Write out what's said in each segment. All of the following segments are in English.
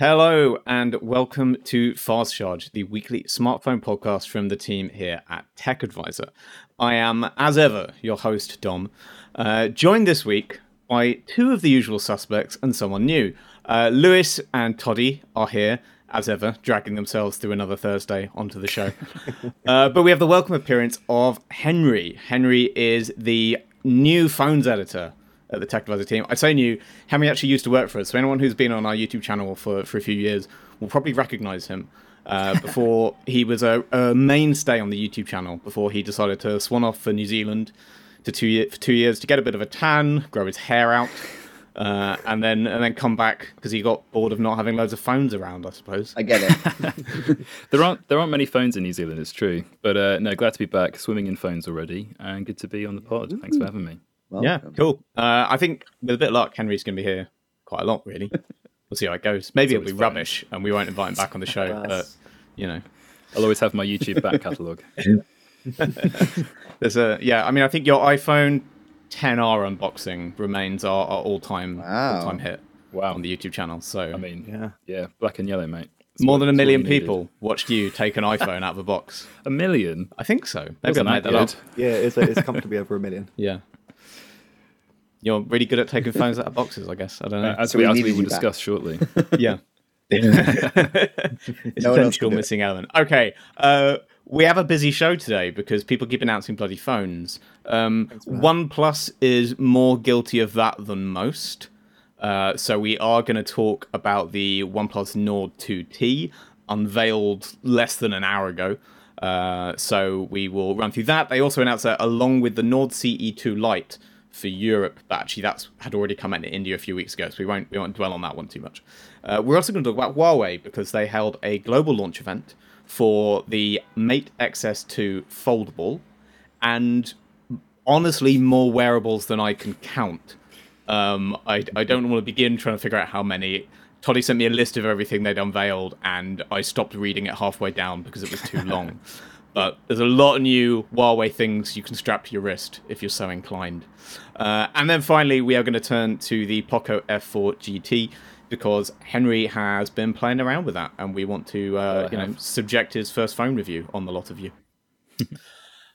Hello and welcome to Fast Charge, the weekly smartphone podcast from the team here at Tech Advisor. I am, as ever, your host, Dom, uh, joined this week by two of the usual suspects and someone new. Uh, Lewis and Toddy are here, as ever, dragging themselves through another Thursday onto the show. uh, but we have the welcome appearance of Henry. Henry is the new phones editor at the Tech Advisor team. I say new. Henry actually used to work for us, so anyone who's been on our YouTube channel for, for a few years will probably recognize him. Uh, before he was a, a, mainstay on the YouTube channel, before he decided to swan off for New Zealand to two year, for two years to get a bit of a tan, grow his hair out, uh, and then and then come back because he got bored of not having loads of phones around. I suppose. I get it. there aren't there aren't many phones in New Zealand. It's true, but uh, no, glad to be back, swimming in phones already, and good to be on the pod. Thanks for having me. Welcome. Yeah, cool. Uh, I think with a bit of luck, Henry's going to be here quite a lot, really. we'll see how it goes. Maybe it'll be fun. rubbish and we won't invite him back on the show, but, you know. I'll always have my YouTube back catalogue. There's a, yeah, I mean, I think your iPhone 10R unboxing remains our, our all time wow. all time hit wow. on the YouTube channel. So, I mean, yeah, yeah, black and yellow, mate. That's More what, than a million people watched you take an iPhone out of a box. A million? I think so. Maybe I made that up. Yeah, it's, it's comfortably over a million. Yeah you're really good at taking phones out of boxes, I guess. I don't know. Uh, as, so we, we, as we will discuss back. shortly. yeah. it's no essential missing element. Okay. Uh, we have a busy show today because people keep announcing bloody phones. Um, OnePlus is more guilty of that than most. Uh, so we are going to talk about the OnePlus Nord 2T, unveiled less than an hour ago. Uh, so we will run through that. They also announced that along with the Nord CE2 Lite, for Europe, but actually that's had already come out in India a few weeks ago, so we won't we won't dwell on that one too much. Uh, we're also going to talk about Huawei because they held a global launch event for the Mate XS2 foldable, and honestly, more wearables than I can count. Um, I I don't want to begin trying to figure out how many. Toddy sent me a list of everything they'd unveiled, and I stopped reading it halfway down because it was too long. but there's a lot of new Huawei things you can strap to your wrist if you're so inclined. Uh, and then finally, we are going to turn to the Poco F4 GT because Henry has been playing around with that, and we want to, uh, you know, subject his first phone review on the lot of you.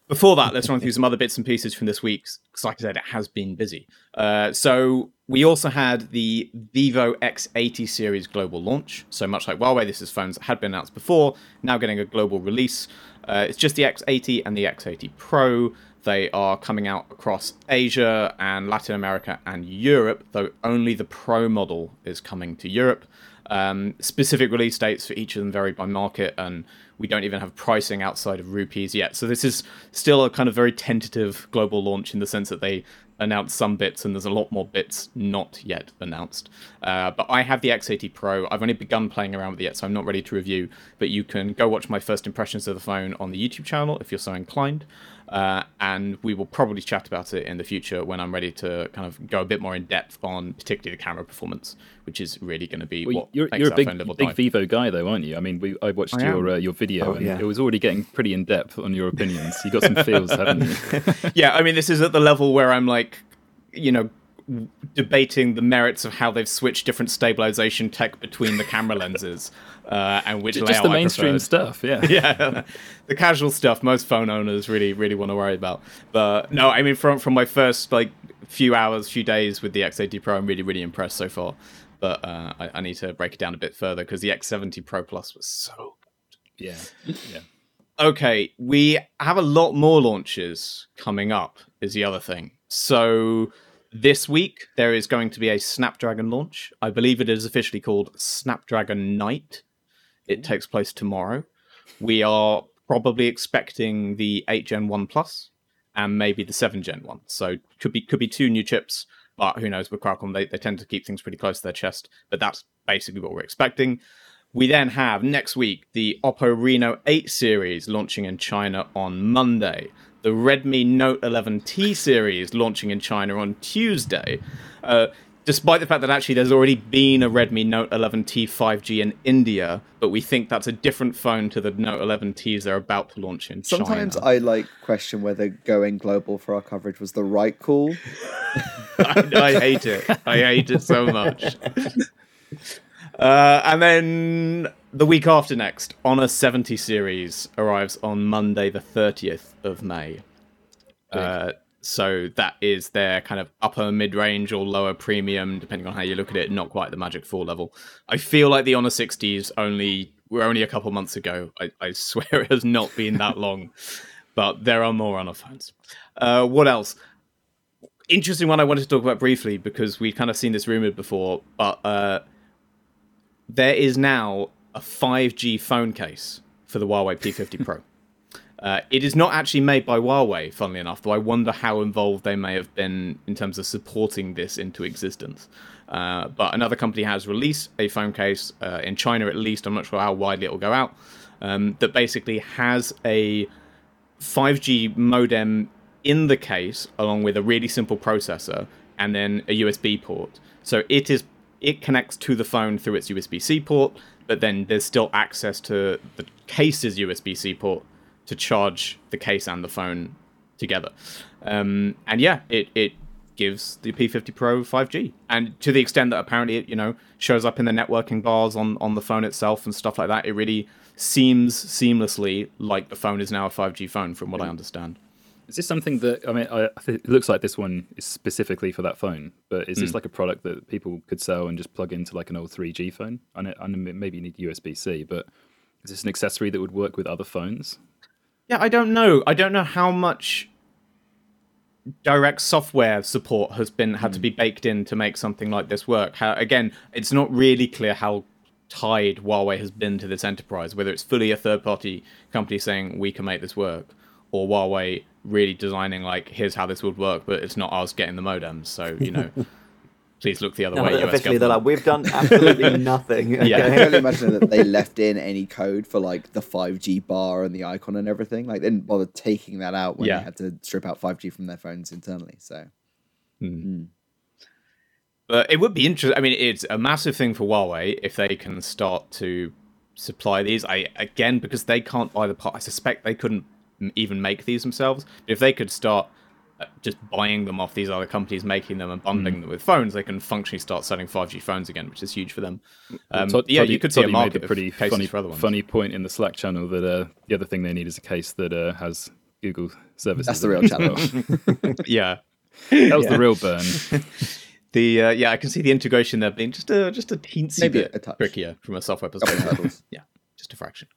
Before that, let's run through some other bits and pieces from this week, because like I said, it has been busy. Uh, so we also had the Vivo X80 series global launch. So much like Huawei, this is phones that had been announced before, now getting a global release. Uh, it's just the X80 and the X80 Pro. They are coming out across Asia and Latin America and Europe, though only the Pro model is coming to Europe. Um, specific release dates for each of them vary by market, and we don't even have pricing outside of rupees yet. So this is still a kind of very tentative global launch in the sense that they announced some bits and there's a lot more bits not yet announced. Uh, but I have the X80 Pro. I've only begun playing around with it yet, so I'm not ready to review. But you can go watch my first impressions of the phone on the YouTube channel if you're so inclined. Uh, and we will probably chat about it in the future when I'm ready to kind of go a bit more in depth on particularly the camera performance, which is really going to be well, what you're, you're a big, big Vivo guy, though, aren't you? I mean, we, I watched I your uh, your video, oh, and yeah. it was already getting pretty in depth on your opinions. You got some feels, haven't you? yeah, I mean, this is at the level where I'm like, you know, debating the merits of how they've switched different stabilization tech between the camera lenses uh, and which just layout the mainstream stuff yeah yeah the casual stuff most phone owners really really want to worry about but no i mean from from my first like few hours few days with the x80 pro i'm really really impressed so far but uh, I, I, need to break it down a bit further because the x70 pro plus was so yeah yeah okay we have a lot more launches coming up is the other thing so this week, there is going to be a Snapdragon launch. I believe it is officially called Snapdragon Night. It mm-hmm. takes place tomorrow. We are probably expecting the 8 Gen 1 Plus and maybe the 7 Gen 1. So could be could be two new chips, but who knows with Qualcomm they, they tend to keep things pretty close to their chest, but that's basically what we're expecting. We then have next week the Oppo Reno 8 series launching in China on Monday the Redmi Note 11T series launching in China on Tuesday. Uh, despite the fact that actually there's already been a Redmi Note 11T 5G in India, but we think that's a different phone to the Note 11Ts they're about to launch in Sometimes China. I like question whether going global for our coverage was the right call. I, I hate it. I hate it so much. Uh, and then the week after next, Honor 70 series arrives on Monday, the 30th of May. Uh, so that is their kind of upper mid range or lower premium, depending on how you look at it, not quite the Magic 4 level. I feel like the Honor 60s only were only a couple months ago. I, I swear it has not been that long, but there are more Honor phones. Uh, what else? Interesting one I wanted to talk about briefly because we've kind of seen this rumored before, but uh, there is now a 5G phone case for the Huawei P50 Pro. Uh, it is not actually made by Huawei, funnily enough, though I wonder how involved they may have been in terms of supporting this into existence. Uh, but another company has released a phone case, uh, in China at least, I'm not sure how widely it will go out, um, that basically has a 5G modem in the case, along with a really simple processor, and then a USB port. So it is it connects to the phone through its USB C port, but then there's still access to the case's USB C port to charge the case and the phone together. Um, and yeah, it, it gives the P50 Pro 5G, and to the extent that apparently it you know shows up in the networking bars on on the phone itself and stuff like that, it really seems seamlessly like the phone is now a 5G phone, from what I understand. Is this something that I mean? I, it looks like this one is specifically for that phone, but is this mm. like a product that people could sell and just plug into like an old 3G phone? And, know, I know maybe you need USB C, but is this an accessory that would work with other phones? Yeah, I don't know. I don't know how much direct software support has been had mm. to be hmm. baked in to make something like this work. How, again, it's not really clear how tied Huawei has been to this enterprise, whether it's fully a third party company saying we can make this work, or Huawei really designing like here's how this would work, but it's not us getting the modems. So you know, please look the other no, way. Officially, they're like we've done absolutely nothing. yeah, I can only imagine that they left in any code for like the 5G bar and the icon and everything. Like they didn't bother taking that out when yeah. they had to strip out 5G from their phones internally. So. Hmm. Hmm. But it would be interesting. I mean, it's a massive thing for Huawei if they can start to supply these. I again because they can't buy the part. I suspect they couldn't even make these themselves. But if they could start uh, just buying them off these other companies, making them and bundling mm. them with phones, they can functionally start selling 5G phones again, which is huge for them. Um, Todd, yeah, you could see a market a pretty funny, funny point in the Slack channel that uh, the other thing they need is a case that uh, has Google services. That's the real challenge. yeah, that was yeah. the real burn. the uh, yeah, I can see the integration there being just a just a teensy Maybe bit a trickier from a software perspective. yeah, just a fraction.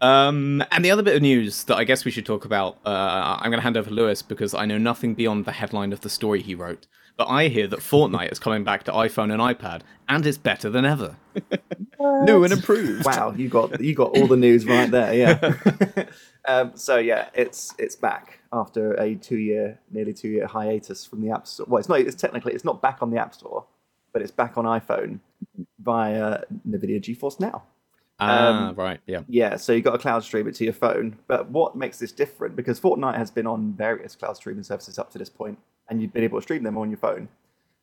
Um, and the other bit of news that I guess we should talk about, uh, I'm going to hand over to Lewis because I know nothing beyond the headline of the story he wrote. But I hear that Fortnite is coming back to iPhone and iPad, and it's better than ever. New and improved. Wow, you got you got all the news right there. Yeah. um, so yeah, it's it's back after a two year, nearly two year hiatus from the App Store. Well, it's not. It's technically it's not back on the App Store, but it's back on iPhone via NVIDIA GeForce Now. Ah, um, right, yeah. Yeah, so you've got a cloud stream it to your phone. But what makes this different? Because Fortnite has been on various cloud streaming services up to this point, and you've been able to stream them on your phone.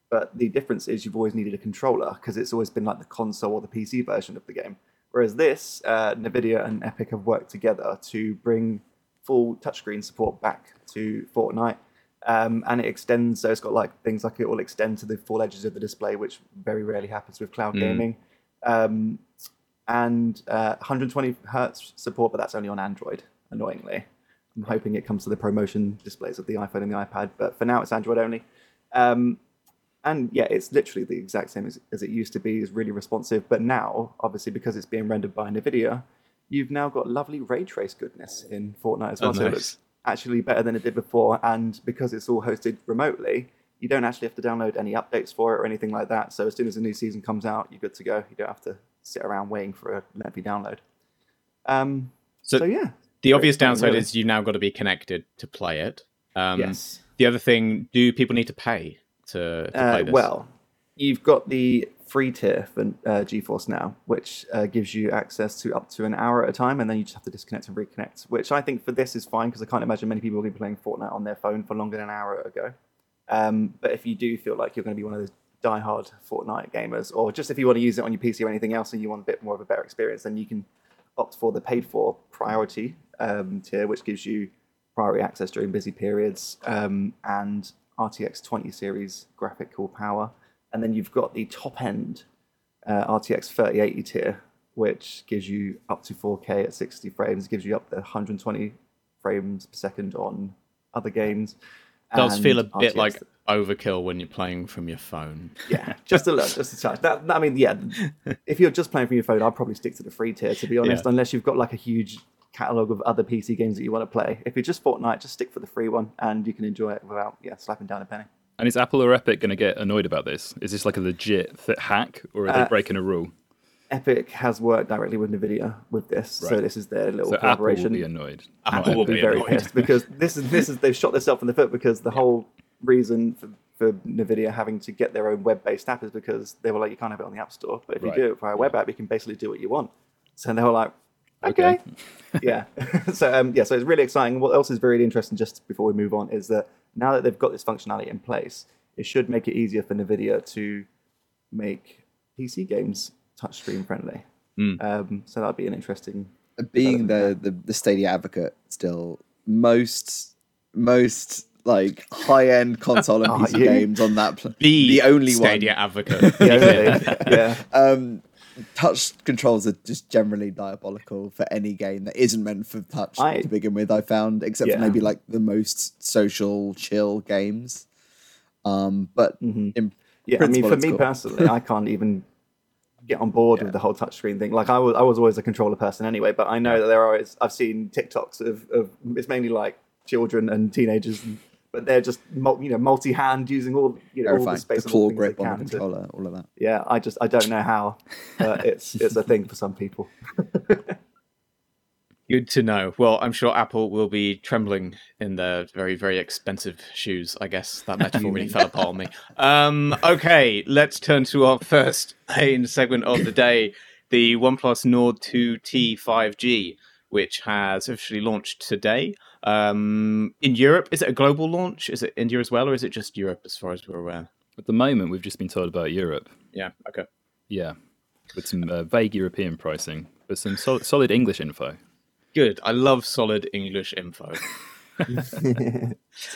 But the difference is you've always needed a controller because it's always been like the console or the PC version of the game. Whereas this, uh, NVIDIA and Epic have worked together to bring full touchscreen support back to Fortnite. Um, and it extends, so it's got like things like it will extend to the full edges of the display, which very rarely happens with cloud mm. gaming. Um, and uh, 120 hertz support, but that's only on Android. Annoyingly, I'm hoping it comes to the ProMotion displays of the iPhone and the iPad, but for now it's Android only. Um, and yeah, it's literally the exact same as, as it used to be. It's really responsive, but now, obviously, because it's being rendered by NVIDIA, you've now got lovely ray trace goodness in Fortnite as well. Oh, so it's actually better than it did before, and because it's all hosted remotely, you don't actually have to download any updates for it or anything like that. So as soon as a new season comes out, you're good to go. You don't have to sit around waiting for a lengthy download. Um, so, so, yeah, the obvious downside really. is you now got to be connected to play it. Um, yes. The other thing, do people need to pay to, to uh, play this? Well, you've got the free tier for uh, GeForce Now, which uh, gives you access to up to an hour at a time, and then you just have to disconnect and reconnect. Which I think for this is fine because I can't imagine many people will be playing Fortnite on their phone for longer than an hour ago. Um, but if you do feel like you're going to be one of those die-hard Fortnite gamers, or just if you want to use it on your PC or anything else and you want a bit more of a better experience, then you can opt for the paid-for priority um, tier, which gives you priority access during busy periods um, and RTX 20 series graphical power. And then you've got the top end uh, RTX 3080 tier, which gives you up to 4K at 60 frames, gives you up to 120 frames per second on other games. Does feel a bit RTX like overkill when you're playing from your phone. yeah, just a little, just a touch. That, I mean, yeah, if you're just playing from your phone, I'd probably stick to the free tier, to be honest, Yeah. unless you've got like a huge catalog of other PC games that you want to play. If you're just Fortnite, just stick for the free one, and you can enjoy it without yeah slapping down a penny. And is Apple or Epic going to get annoyed about this? Is this like a legit th- hack, or are they Uh, breaking a rule? Epic has worked directly with Nvidia with this, so this is their little So Apple will be annoyed. Apple not will will be very annoyed. pissed because this is this is they've shot themselves in the foot because the whole reason for, for Nvidia having to get their own web-based app is because they were like you can't have it on the app store, but if Right. you do it via a web app, you can basically do what you want. So they were like, Okay. okay, yeah. so um, yeah, so it's really exciting. What else is very interesting, just before we move on, is that now that they've got this functionality in place, it should make it easier for Nvidia to make PC games touchscreen friendly. Um, so that'd be an interesting. being the, the the Stadia advocate still most most like high end console and Oh, PC you- games on that pl- The, the only Stadia one advocate. Yeah, really. yeah. um touch controls are just generally diabolical for any game that isn't meant for touch I- to begin with i found except Yeah. for maybe like the most social chill games um but Mm-hmm. Yeah, I mean, for it's me cool. personally, I can't even get on board with the whole touchscreen thing. Like, I was, I was always a controller person anyway, but I know that there are. I've seen TikToks of, of it's mainly like children and teenagers, and, but they're just you know multi-hand using all you know all the space the and all claw the grip on the can to- controller all of that yeah, I just I don't know how, but it's it's a thing for some people. Good to know. Well, I'm sure Apple will be trembling in their very, very expensive shoes. I guess that metaphor really fell apart on me. Um, okay, let's turn to our first main segment of the day the OnePlus Nord 2T 5G, which has officially launched today. Um, in Europe, is it a global launch? Is it India as well, or is it just Europe as far as we're aware? At the moment, we've just been told about Europe. Yeah, okay. Yeah, with some uh, vague European pricing, but some sol- solid English info. Good. I love solid English info.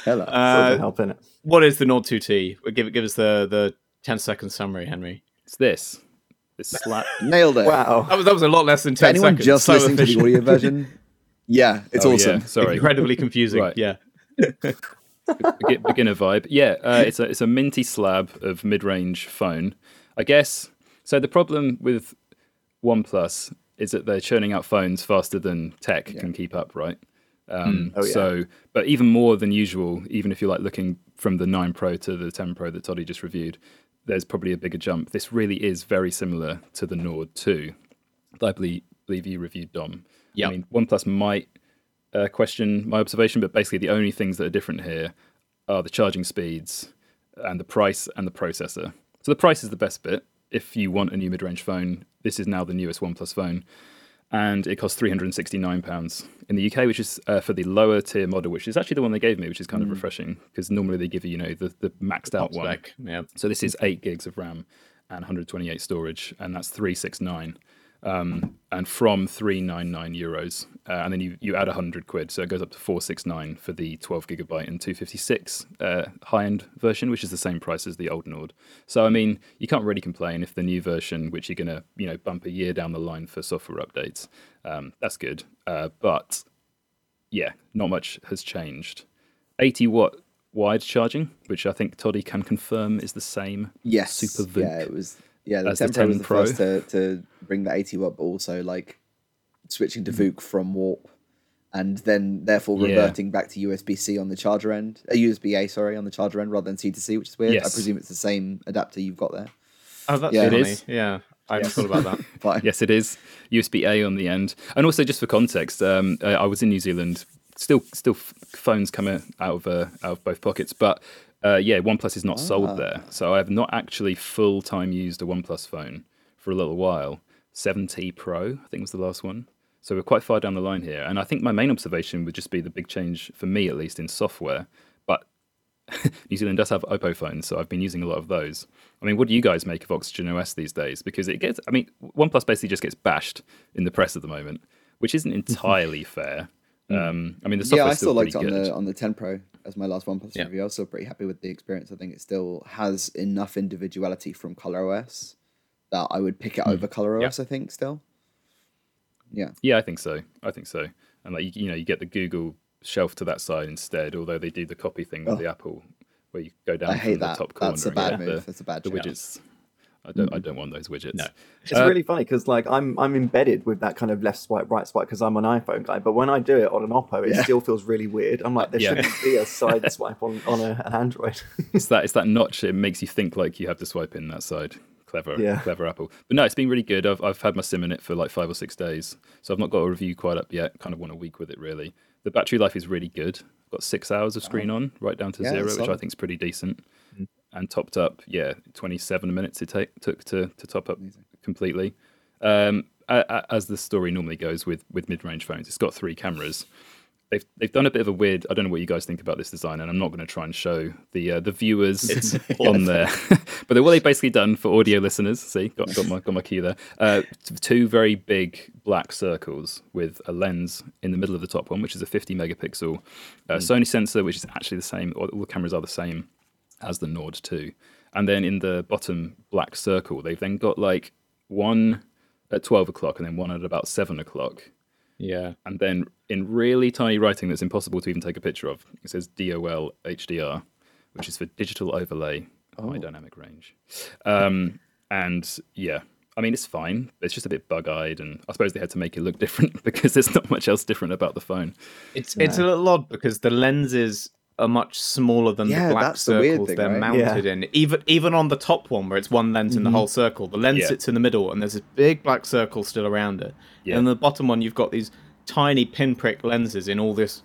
Hello. Uh, Doesn't help in it. what is the Nord 2T? Give, give us the, the 10 second summary, Henry. It's this. This slap. nailed it Wow. That was, that was a lot less than 10 anyone seconds. just So listening to the audio version yeah it's Oh, awesome Yeah, sorry. Incredibly confusing. Right. Yeah. Begi- beginner vibe. Yeah, uh, it's a it's a minty slab of mid-range phone. I guess. So the problem with OnePlus is that they're churning out phones faster than tech can keep up, right? Um, Oh, yeah. So, but even more than usual, even if you're like looking from the 9 Pro to the 10 Pro that Toddy just reviewed, there's probably a bigger jump. This really is very similar to the Nord 2 that I believe, believe you reviewed, Dom. Yep. I mean, OnePlus might uh, question my observation, but basically the only things that are different here are the charging speeds and the price and the processor. So the price is the best bit. If you want a new mid-range phone, this is now the newest OnePlus phone, and it costs three hundred and sixty-nine pounds in the UK, which is uh, for the lower tier model, which is actually the one they gave me, which is kind of refreshing because normally they give you, you know, the, the maxed out one. Spec. Yeah. So this is eight gigs of RAM and 128 storage, and that's 369. Um, and from 399 euros, uh, and then you, you add 100 quid, so it goes up to 469 for the 12 gigabyte and 256 uh, high end version, which is the same price as the old Nord. So I mean, you can't really complain if the new version, which you're gonna you know bump a year down the line for software updates, um, that's good. Uh, but yeah, not much has changed. 80 watt wide charging, which I think Toddy can confirm is the same. Yes. Super VOOC. Yeah, it was. Yeah, the As the 10 Pro was the Pro. first to, to bring the 80 watt, but also like switching to VOOC from Warp, and then therefore Yeah. reverting back to USB C on the charger end, a USB A, sorry, on the charger end rather than C to C, which is weird. I presume it's the same adapter you've got there. Oh, that's Yeah. It funny. is. Yeah. I hadn't thought about that. Fine. Yes, it is USB A on the end, and also just for context, um, I I was in New Zealand. Still, still, f- phones come out of uh, out of both pockets, but uh, yeah, OnePlus is not sold there. So I have not actually full time used a OnePlus phone for a little while. 7T Pro, I think was the last one. So we're quite far down the line here, and I think my main observation would just be the big change for me, at least in software. But New Zealand does have Oppo phones, so I've been using a lot of those. I mean, what do you guys make of Oxygen OS these days? Because it gets, I mean, OnePlus basically just gets bashed in the press at the moment, which isn't entirely fair. Um, I mean, the software Yeah, I still still liked on good. the on the 10 Pro as my last OnePlus Yeah. review. I was still pretty happy with the experience. I think it still has enough individuality from ColorOS that I would pick it hmm. over ColorOS. I think still. Yeah. Yeah, I think so. I think so. And like you, you know, you get the Google shelf to that side instead. Although they do the copy thing with Oh. the Apple, where you go down I hate from the that. top corner. That's a bad move. The, That's a bad the widgets. I don't. I don't want those widgets. No. It's Uh, really funny because like I'm I'm embedded with that kind of left swipe right swipe because I'm an iPhone guy. But when I do it on an Oppo, it Yeah. still feels really weird. I'm like there Yeah. shouldn't be a side swipe on on a, an Android. It's that. It's that notch. It makes you think like you have to swipe in that side. Clever, Yeah. clever Apple. But no, it's been really good. I've I've had my sim in it for like five or six days, so I've not got a review quite up yet. Kind of want a week with it really. The battery life is really good. I've got six hours of screen on, right down to Yeah, zero, which I think is pretty decent. And topped up, yeah, 27 minutes it take, took to, to top up completely. Um, a- a- as the story normally goes with with mid range phones, it's got three cameras. They've they've done a bit of a weird. I don't know what you guys think about this design, and I'm not going to try and show the uh, the viewers on there. but what they've basically done for audio listeners, see, got, got my got my key there. Uh, two very big black circles with a lens in the middle of the top one, which is a 50 megapixel uh, Sony sensor, which is actually the same. All all the cameras are the same as the Nord 2. And then in the bottom black circle, they've then got like one at 12 o'clock and then one at about 7 o'clock. Yeah. And then in really tiny writing that's impossible to even take a picture of, it says DOL HDR, which is for digital overlay high dynamic range. Um, and yeah, I mean, it's fine. It's just a bit bug eyed. And I suppose they had to make it look different because there's not much else different about the phone. It's it's a little odd because the lenses are much smaller than Yeah, the black that's the weird circles thing, they're right? mounted in. Even even on the top one where it's one lens in the mm-hmm. whole circle, the lens Yeah. sits in the middle and there's a big black circle still around it. Yeah. And the bottom one you've got these tiny pinprick lenses in all this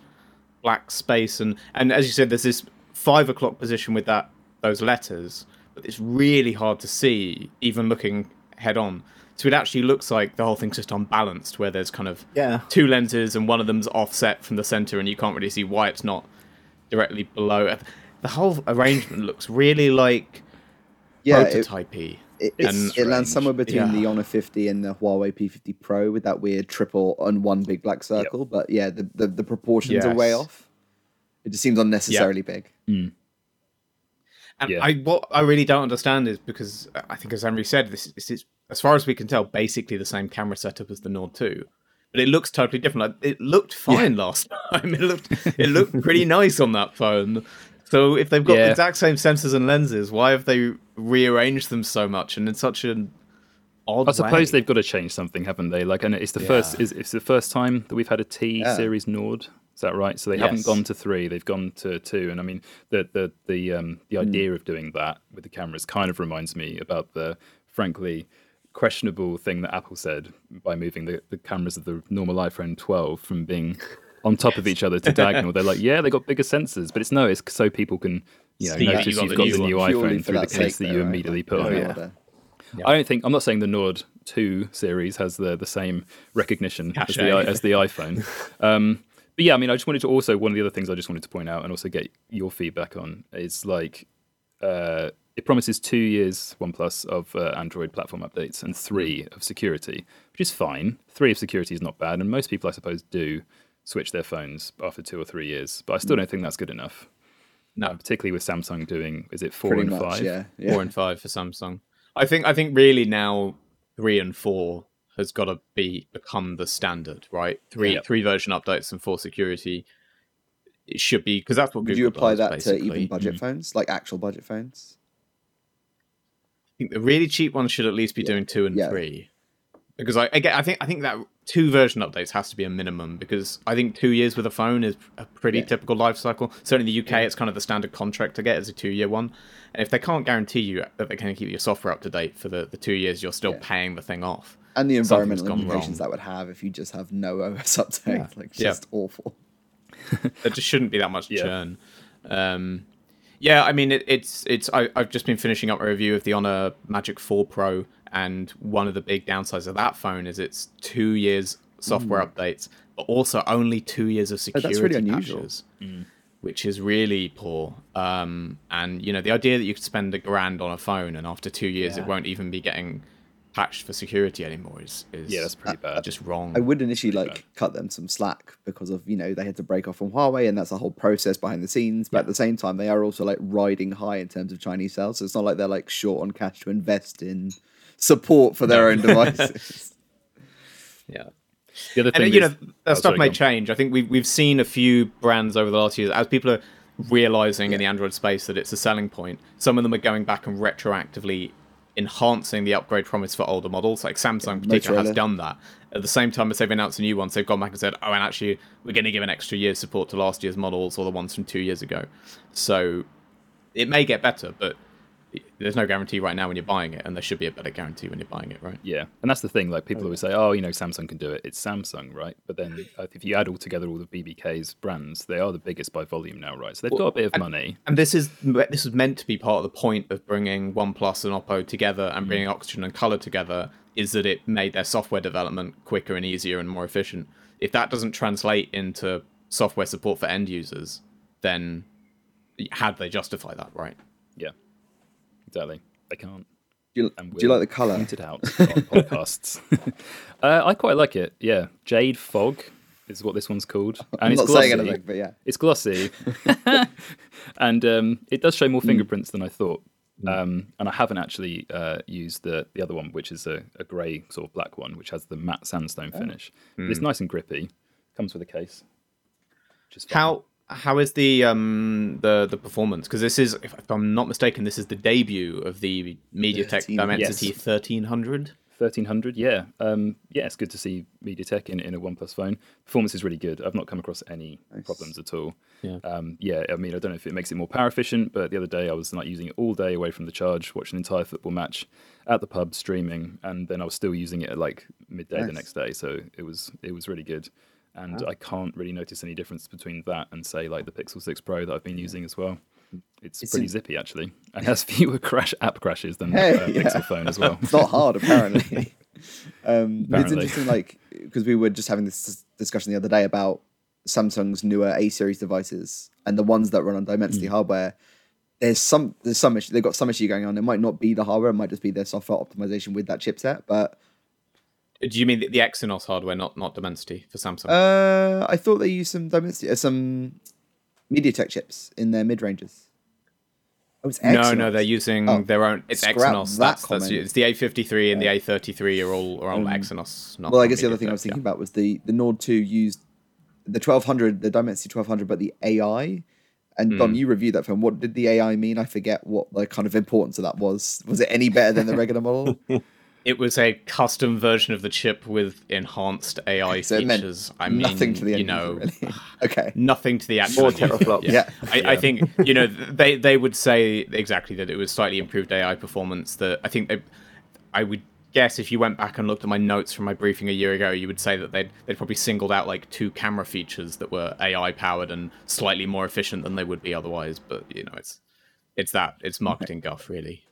black space and and as you said there's this five o'clock position with that those letters but it's really hard to see even looking head on so it actually looks like the whole thing's just unbalanced where there's kind of Yeah. two lenses and one of them's offset from the center and you can't really see why it's not directly below the whole arrangement looks really like Yeah, it, prototypey it, and it lands somewhere between the Yeah. Honor 50 and the Huawei P50 Pro with that weird triple and one big black circle. But yeah, the, the, the proportions are way off. It just seems unnecessarily big. Mm. And Yeah. I what I really don't understand is because uh, I think as Henry said, this, this is as far as we can tell, basically the same camera setup as the Nord 2. But it looks totally different. Like it looked fine last time. It looked it looked pretty nice on that phone. So if they've got Yeah. the exact same sensors and lenses, why have they rearranged them so much and in such an odd I suppose way? they've got to change something, haven't they? Like, and it's the first. Yeah. Is it's the first time that we've had a T Yeah. series Nord. Is that right? So they haven't gone to three; they've gone to two. And I mean, the the the um the idea of doing that with the cameras kind of reminds me about the frankly questionable thing that Apple said by moving the, the cameras of the normal iPhone 12 from being on top of each other to diagonal. They're like, yeah, they got bigger sensors, but it's no, it's so people can you know See that notice you got you've the got new the new one. iPhone through the case sake, that though, you right? immediately Like, put on no it. other- I don't think I'm not saying the Nord 2 series has the the same recognition as the, as the iPhone. Um, but yeah, I mean, I just wanted to also one of the other things I just wanted to point out and also get your feedback on is like uh, it promises two years OnePlus of uh, Android platform updates and three of security, which is fine. Three of security is not bad, and most people, I suppose, do switch their phones after two or three years. But I still don't think that's good enough. no Particularly with Samsung doing is it four Pretty and much, five? yeah. yeah. four and five for Samsung. I think I think really now three and four has got to be become the standard, right? Three Yeah. three version updates and four security. It should be because that's what Would Google you apply does, that to even budget phones, like actual budget phones? I think the really cheap ones should at least be doing two and Yeah. three. Because I again, I think I think that two version updates has to be a minimum because I think two years with a phone is a pretty Yeah. typical life cycle. Certainly in the UK, it's kind of the standard contract to get is a two year one. And if they can't guarantee you that they can keep your software up to date for the, the two years, you're still Yeah. paying the thing off. And the environmental implications wrong. that would have if you just have no OS update. Yeah. Like, Yeah. just awful. there just shouldn't be that much Yeah. churn. Um, yeah, I mean it, it's it's. I, I've just been finishing up a review of the Honor Magic Four Pro, and one of the big downsides of that phone is it's two years software updates, but also only two years of Oh, security that's really unusual. patches, which is really poor. Um, and you know the idea that you could spend a grand on a phone and after two years Yeah. it won't even be getting patched for security anymore is, is Yeah, that's pretty bad. just wrong. I would initially Pretty like bad. cut them some slack because of you know they had to break off from Huawei and that's a whole process behind the scenes. But at the same time, they are also like riding high in terms of Chinese sales. So it's not like they're like short on cash to invest in support for their own devices. yeah. The other thing, and you know that oh, stuff sorry, may change. I think we've we've seen a few brands over the last years as people are realizing in the Android space that it's a selling point. Some of them are going back and retroactively enhancing the upgrade promise for older models. Like Samsung, in particular, has done that. At the same time as they've announced the new ones, they've gone back and said, "Oh, and actually, we're going to give an extra year's support to last year's models or the ones from two years ago." So it may get better, but there's no guarantee right now when you're buying it, and there should be a better guarantee when you're buying it, right? Yeah, and that's the thing. Like people always say, "Oh, you know, Samsung can do it." It's Samsung, right? But then uh, if you add all together all the BBK's brands, they are the biggest by volume now, right? So they've got a bit of money. And this is this is meant to be part of the point of bringing OnePlus and Oppo together and bringing Oxygen and Color together is that it made their software development quicker and easier and more efficient. If that doesn't translate into software support for end users, then how do they justify that, right? Yeah, exactly. They can't. Do you, And do you like the color? Point it out on podcasts. uh, I quite like it. Yeah, Jade Fog is what this one's called, and I'm it's not glossy. saying anything, but yeah. It's glossy, and um, it does show more fingerprints than I thought. Um, and I haven't actually uh, used the the other one, which is a, a grey sort of black one, which has the matte sandstone finish. But It's nice and grippy. Comes with a case. Which is. How how is the um the the performance? Because this is, if, if I'm not mistaken, this is the debut of the MediaTek 13, Dimensity yes. 1300. 1300 yeah um yeah it's good to see mediatek in, in a oneplus phone performance is really good i've not come across any problems at all Yeah. um yeah i mean i don't know if it makes it more power efficient but the other day i was like using it all day away from the charge watching an entire football match at the pub streaming and then i was still using it at like midday the next day so it was it was really good and i can't really notice any difference between that and say like the pixel 6 pro that i've been using as well it's, It's pretty in- zippy actually and has fewer crash app crashes than Hey, uh, yeah. pixel phone as well It's not hard, apparently. um, It's interesting, like because we were just having this discussion the other day about Samsung's newer A series devices and the ones that run on Dimensity Mm. hardware. There's some there's some issue. They've got some issue going on. It might not be the hardware. It might just be their software optimization with that chipset. But Do you mean the, the Exynos hardware, not not Dimensity for Samsung? uh, I thought they used some Dimensity, uh, some MediaTek chips in their mid ranges. Oh, it's No, Exynos. no, they're using Oh, their own. It's Exynos. that That's, that's it's the A53 and the A33 are all are all Exynos. Not Well, I guess the other thing I was thinking about was the the Nord two used the twelve hundred, the Dimensity twelve hundred, but the AI. And Hmm. Dom, you reviewed that film. What did the AI mean? I forget what the kind of importance of that was. Was it any better than the regular model? Yeah. It was a custom version of the chip with enhanced AI So features. I mean, nothing to the you know, user, really. okay. nothing to the actual More teraflops. Yeah. I, I think you know they they would say exactly that it was slightly improved AI performance. That I think they, I would guess if you went back and looked at my notes from my briefing a year ago, you would say that they'd they'd probably singled out like two camera features that were AI powered and slightly more efficient than they would be otherwise. But you know, it's it's that it's marketing guff really.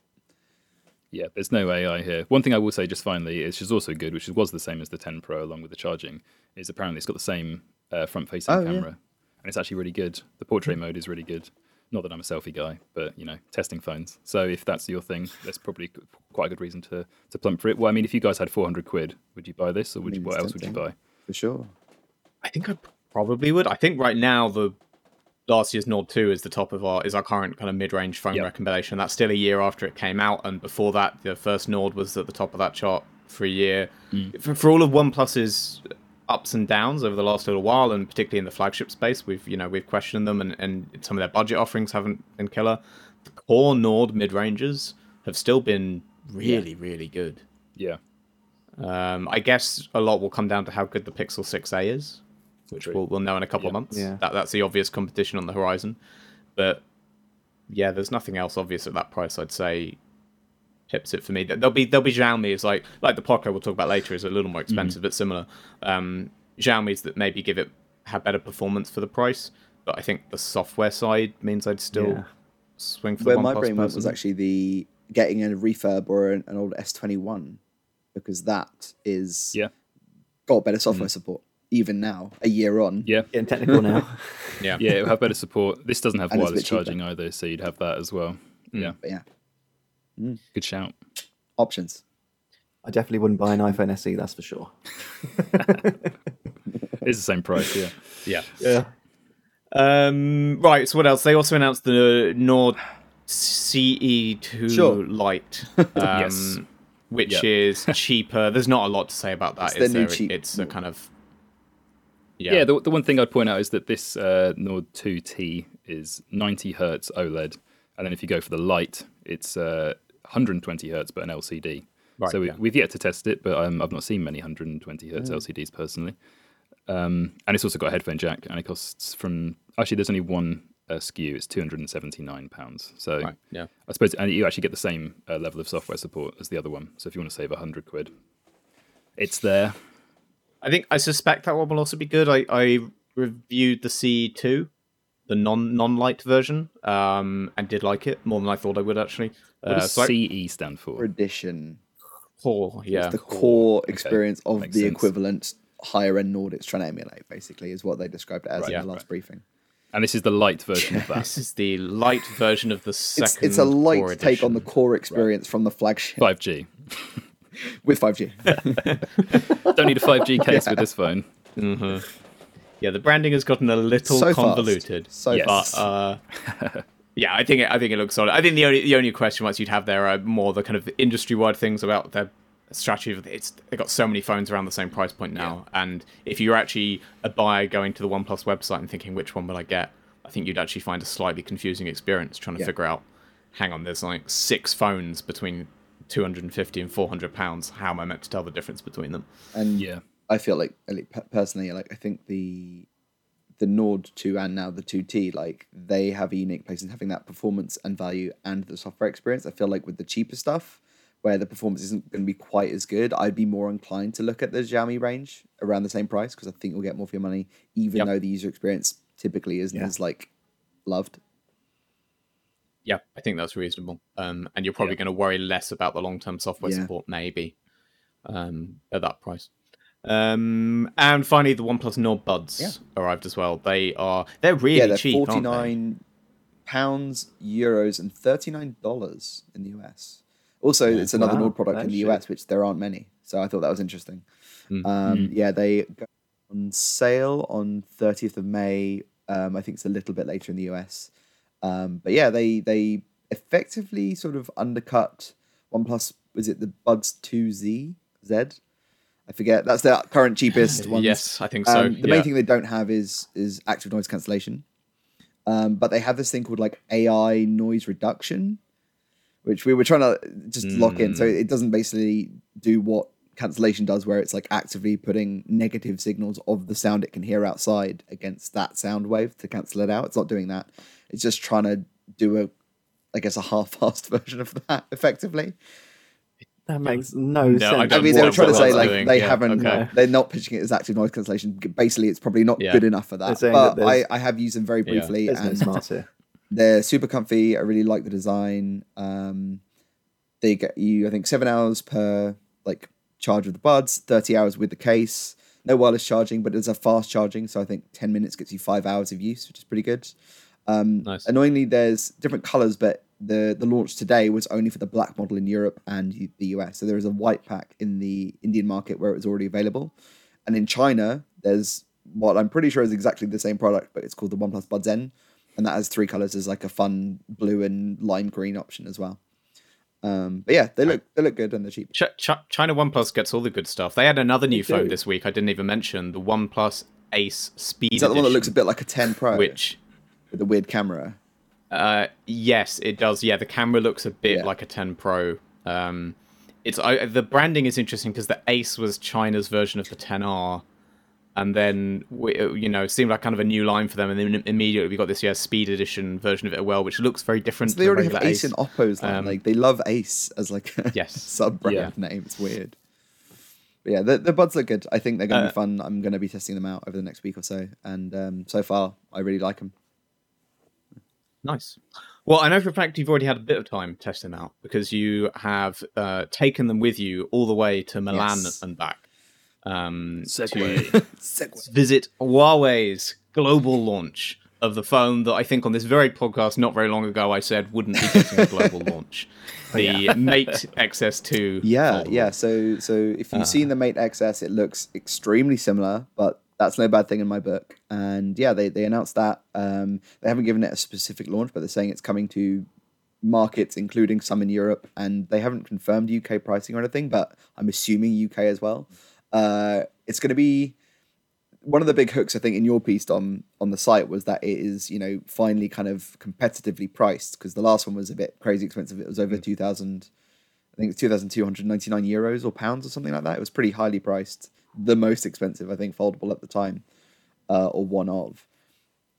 Yeah, there's no AI here. One thing I will say just finally, is, which is also good, which was the same as the 10 Pro along with the charging, is apparently it's got the same uh, front-facing Oh, yeah. camera, and it's actually really good. The portrait mode is really good. Not that I'm a selfie guy, but you know, testing phones. So if that's your thing, that's probably quite a good reason to to plump for it. Well, I mean, if you guys had 400 quid, would you buy this, or would you? mean, What it's else would you buy? For sure. I think I probably would. I think right now the last year's Nord 2 is the top of our is our current kind of mid-range phone Yep. recommendation. That's still a year after it came out, and before that, the first Nord was at the top of that chart for a year. For, for all of OnePlus's ups and downs over the last little while, and particularly in the flagship space, we've you know we've questioned them, and, and some of their budget offerings haven't been killer. The core Nord mid-ranges have still been really, really good. Yeah, Um, I guess a lot will come down to how good the Pixel 6a is, which we'll, we'll know in a couple of months. Yeah. That, that's the obvious competition on the horizon. But yeah, there's nothing else obvious at that price. I'd say tips it for me. There'll be there'll be Xiaomi's like like the Poco we'll talk about later is a little more expensive but similar. Um, Xiaomi's that maybe give it have better performance for the price, but I think the software side means I'd still Yeah. swing for Where the my OnePlus brain went was actually the getting a refurb or an, an old S21 because that is yeah, got better software support even now, a year on. yeah. Getting technical now. yeah Yeah, it'll have better support. This doesn't have And wireless charging either, so you'd have that as well. Yeah, But yeah, good shout. options. I definitely wouldn't buy an iPhone SE, that's for sure. It's the same price. Yeah. yeah. Yeah. Um, right. So what else? They also announced the Nord CE2 Sure. Lite. Um, Yes. which Yep. is cheaper. There's not a lot to say about that. It's the is new there? cheap- It's a kind of Yeah, yeah. the, the one thing I'd point out is that this uh, Nord 2T is 90 hertz OLED, and then if you go for the light, it's uh, 120 hertz but an LCD. Right, so we, yeah. we've yet to test it, but um, I've not seen many 120 hertz LCDs personally. Um, and it's also got a headphone jack, and it costs from actually there's only one uh, SKU. It's 279 pounds. So Right, yeah. I suppose, and you actually get the same uh, level of software support as the other one. So if you want to save 100 quid, it's there. I think I suspect that one will also be good. I, I reviewed the C2, the non non light version, um, and did like it more than I thought I would actually. What Uh, does so I- CE stand for? edition. core, yeah, the core experience of Makes the sense. equivalent higher end Nord it's trying to emulate, basically, is what they described it as Right, in yeah, the last right. briefing. And this is the light version of that. This is the light version of the second. it's a light take on the core experience from the flagship 5G. with 5G. Don't need a 5G case with this phone. Yeah, the branding has gotten a little So fast. convoluted. So Yes. fast. but uh, yeah, I think it, I think it looks solid. I think the only the only question marks you'd have there are more the kind of industry wide things about their strategy. of It's they got so many phones around the same price point now, and if you're actually a buyer going to the OnePlus website and thinking which one will I get, I think you'd actually find a slightly confusing experience trying to Yeah. figure out. Hang on, there's like six phones between 250 and 400 pounds. How am I meant to tell the difference between them? and Yeah. I feel like like, personally, like I think the the Nord 2 and now the 2T, like they have a unique place in having that performance and value and the software experience. I feel like with the cheaper stuff, where the performance isn't going to be quite as good, I'd be more inclined to look at the Xiaomi range around the same price because I think you'll get more for your money, even Yep. though the user experience typically isn't Yeah. as like loved. Yeah, I think that's reasonable. Um, and you're probably Yeah. going to worry less about the long term software Yeah. support, maybe, um, at that price. Um, and finally, the OnePlus Nord Buds Yeah. arrived as well. They are they're really yeah, they're cheap, forty aren't they? pounds, euros, and thirty nine dollars in the US. Also, it's another Wow, Nord product in no the shit. US, which there aren't many. So I thought that was interesting. Mm. Um, Yeah, they go on sale on thirtieth of May. Um, I think it's a little bit later in the US. Um, but yeah, they they effectively sort of undercut OnePlus. Was it the Buds Two Z Z? I forget. That's the current cheapest one. Yes, I think so. Um, the yeah. main thing they don't have is is active noise cancellation. Um, but they have this thing called like AI noise reduction, which we were trying to just lock in. So Hmm. it doesn't basically do what cancellation does, where it's like actively putting negative signals of the sound it can hear outside against that sound wave to cancel it out. It's not doing that. It's just trying to do a, I guess, a half-assed version of that effectively. That makes no, No, sense. I don't mean, they were trying to say like doing. they yeah, haven't, okay. they're not pitching it as active noise cancellation. Basically, it's probably not Yeah. good enough for that. But that I, I have used them very briefly, There's no and smarts here. they're super comfy. I really like the design. Um, they get you, I think, seven hours per like charge with the buds, thirty hours with the case. No wireless charging, but it's a fast charging, so I think ten minutes gets you five hours of use, which is pretty good. Um, Nice. Annoyingly, there's different colors, but the the launch today was only for the black model in Europe and the US. So there is a white pack in the Indian market where it was already available, and in China there's what I'm pretty sure is exactly the same product, but it's called the OnePlus Buds N, and that has three colors. There's like a fun blue and lime green option as well. Um, but yeah, they look they look good and they're cheap. Ch- Ch- China OnePlus gets all the good stuff. They had another new phone this week. I didn't even mention the OnePlus Ace Speed. Is that the one that looks a bit like a 10 Pro which with the weird camera? Uh, yes, it does. Yeah, the camera looks a bit Yeah. like a 10 Pro. Um, it's I, the branding is interesting because the Ace was China's version of the 10R, and then we, you know it seemed like kind of a new line for them, and then immediately we got this yeah Speed Edition version of it as well, which looks very different. So they the already have Ace, and Oppo's line. Um, like they love Ace as like a Yes. sub brand Yeah. name. It's weird. But yeah, the, the buds look good. I think they're going to Uh, be fun. I'm going to be testing them out over the next week or so, and um, so far I really like them. Nice. Well, I know for a fact you've already had a bit of time testing them out because you have uh, taken them with you all the way to Milan Yes. and back. Um, Segue. to Segue. visit Huawei's global launch of the phone that I think on this very podcast not very long ago I said wouldn't be getting a global launch. The Mate XS2. Yeah, foldable. yeah. So so if you've Uh. seen the Mate XS, it looks extremely similar, but that's no bad thing in my book. And yeah, they, they announced that. Um, they haven't given it a specific launch, but they're saying it's coming to markets, including some in Europe, and they haven't confirmed UK pricing or anything, but I'm assuming UK as well. Uh, it's going to be one of the big hooks I think in your piece on on the site was that it is you know finally kind of competitively priced because the last one was a bit crazy expensive. It was over two thousand, I think it's two thousand two hundred ninety nine euros or pounds or something like that. It was pretty highly priced, the most expensive I think foldable at the time, uh, or one of.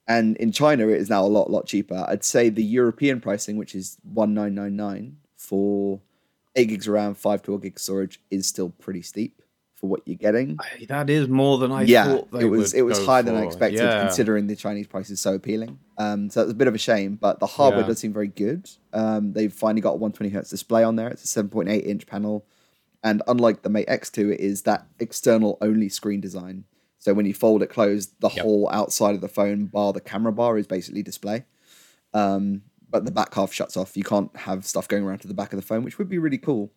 And in China, it is now a lot lot cheaper. I'd say the European pricing, which is one nine nine nine for eight gigs of RAM, five twelve gig storage, is still pretty steep for what you're getting. That is more than I yeah, thought. It was it was higher than I expected, Yeah. considering the Chinese price is so appealing. Um, so it's a bit of a shame, but the hardware Yeah. does seem very good. Um, they've finally got a 120 hertz display on there. It's a 7.8 inch panel, and unlike the Mate X2, it is that external only screen design. So when you fold it closed, the Yep. whole outside of the phone bar the camera bar is basically display. Um, but the back half shuts off. You can't have stuff going around to the back of the phone, which would be really cool.